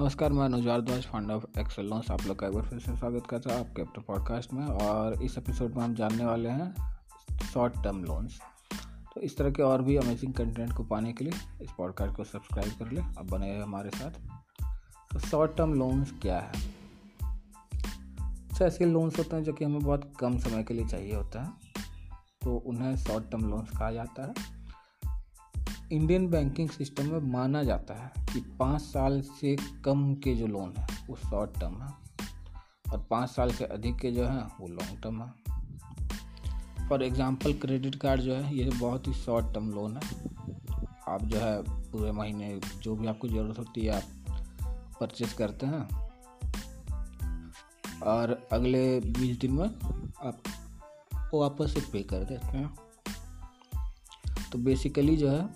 नमस्कार, मैं Anuj Bhardwaj fund of excel loans आप लोग का एक बार फिर से स्वागत करता हूँ आपके अपने पॉडकास्ट में। और इस एपिसोड में हम जानने वाले हैं शॉर्ट टर्म लोन्स तो इस तरह के और भी अमेजिंग कंटेंट को पाने के लिए इस पॉडकास्ट को सब्सक्राइब कर ले, अब बने रहे हमारे साथ। तो शॉर्ट टर्म लोन्स क्या है? अच्छा ऐसे लोन्स होते हैं जो कि हमें बहुत कम समय के लिए चाहिए होता है। तो उन्हें शॉर्ट टर्म लोन्स कहा जाता है। इंडियन बैंकिंग सिस्टम में माना जाता है कि पाँच साल से कम के जो लोन है, वो शॉर्ट टर्म है और पाँच साल से अधिक के जो हैं, वो लॉन्ग टर्म है। फॉर एग्ज़ाम्पल क्रेडिट कार्ड जो है, ये बहुत ही शॉर्ट टर्म लोन है। आप जो है पूरे महीने जो भी आपको ज़रूरत होती है, आप परचेज करते हैं। और अगले बीस दिन में आप वापस से पे कर देते हैं। तो बेसिकली जो है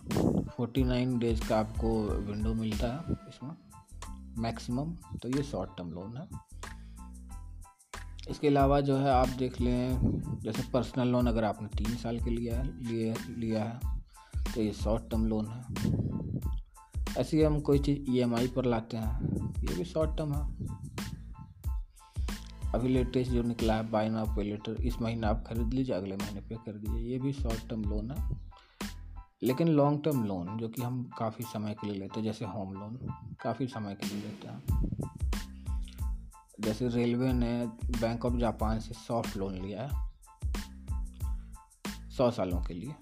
फोर्टी नाइन डेज़ का आपको विंडो मिलता है इसमें मैक्सिमम तो ये शॉर्ट टर्म लोन है। इसके अलावा जो है, आप देख लें, जैसे पर्सनल लोन अगर आपने तीन साल के है लिए, लिया है तो ये शॉर्ट टर्म लोन है। ऐसे ही हम कोई चीज़ ईएमआई पर लाते हैं, ये भी शॉर्ट टर्म है। अभी लेटेस्ट जो निकला है बाय नाउ पे लेटर इस महीने आप खरीद लीजिए, अगले महीने पे कर दीजिए ये भी शॉर्ट टर्म लोन है। लेकिन लॉन्ग टर्म लोन जो कि हम काफ़ी समय के लिए लेते हैं, जैसे होम लोन काफ़ी समय के लिए लेते हैं। जैसे रेलवे ने बैंक ऑफ़ जापान से सॉफ्ट लोन लिया है, सौ सालों के लिए।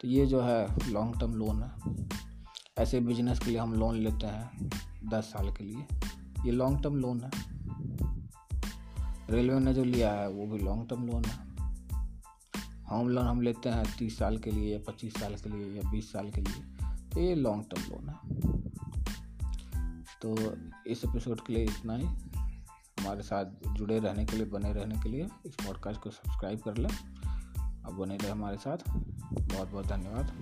तो ये जो है लॉन्ग टर्म लोन है। ऐसे बिज़नेस के लिए हम लोन लेते हैं दस साल के लिए। ये लॉन्ग टर्म लोन है। रेलवे ने जो लिया है, वो भी लॉन्ग टर्म लोन है। होम लोन हम लेते हैं तीस साल के लिए या पच्चीस साल के लिए या बीस साल के लिए तो ये लॉन्ग टर्म लोन है। तो इस एपिसोड के लिए इतना ही। हमारे साथ जुड़े रहने के लिए, बने रहने के लिए इस पॉडकास्ट को सब्सक्राइब कर लें। अब बने रहे हमारे साथ। बहुत बहुत धन्यवाद।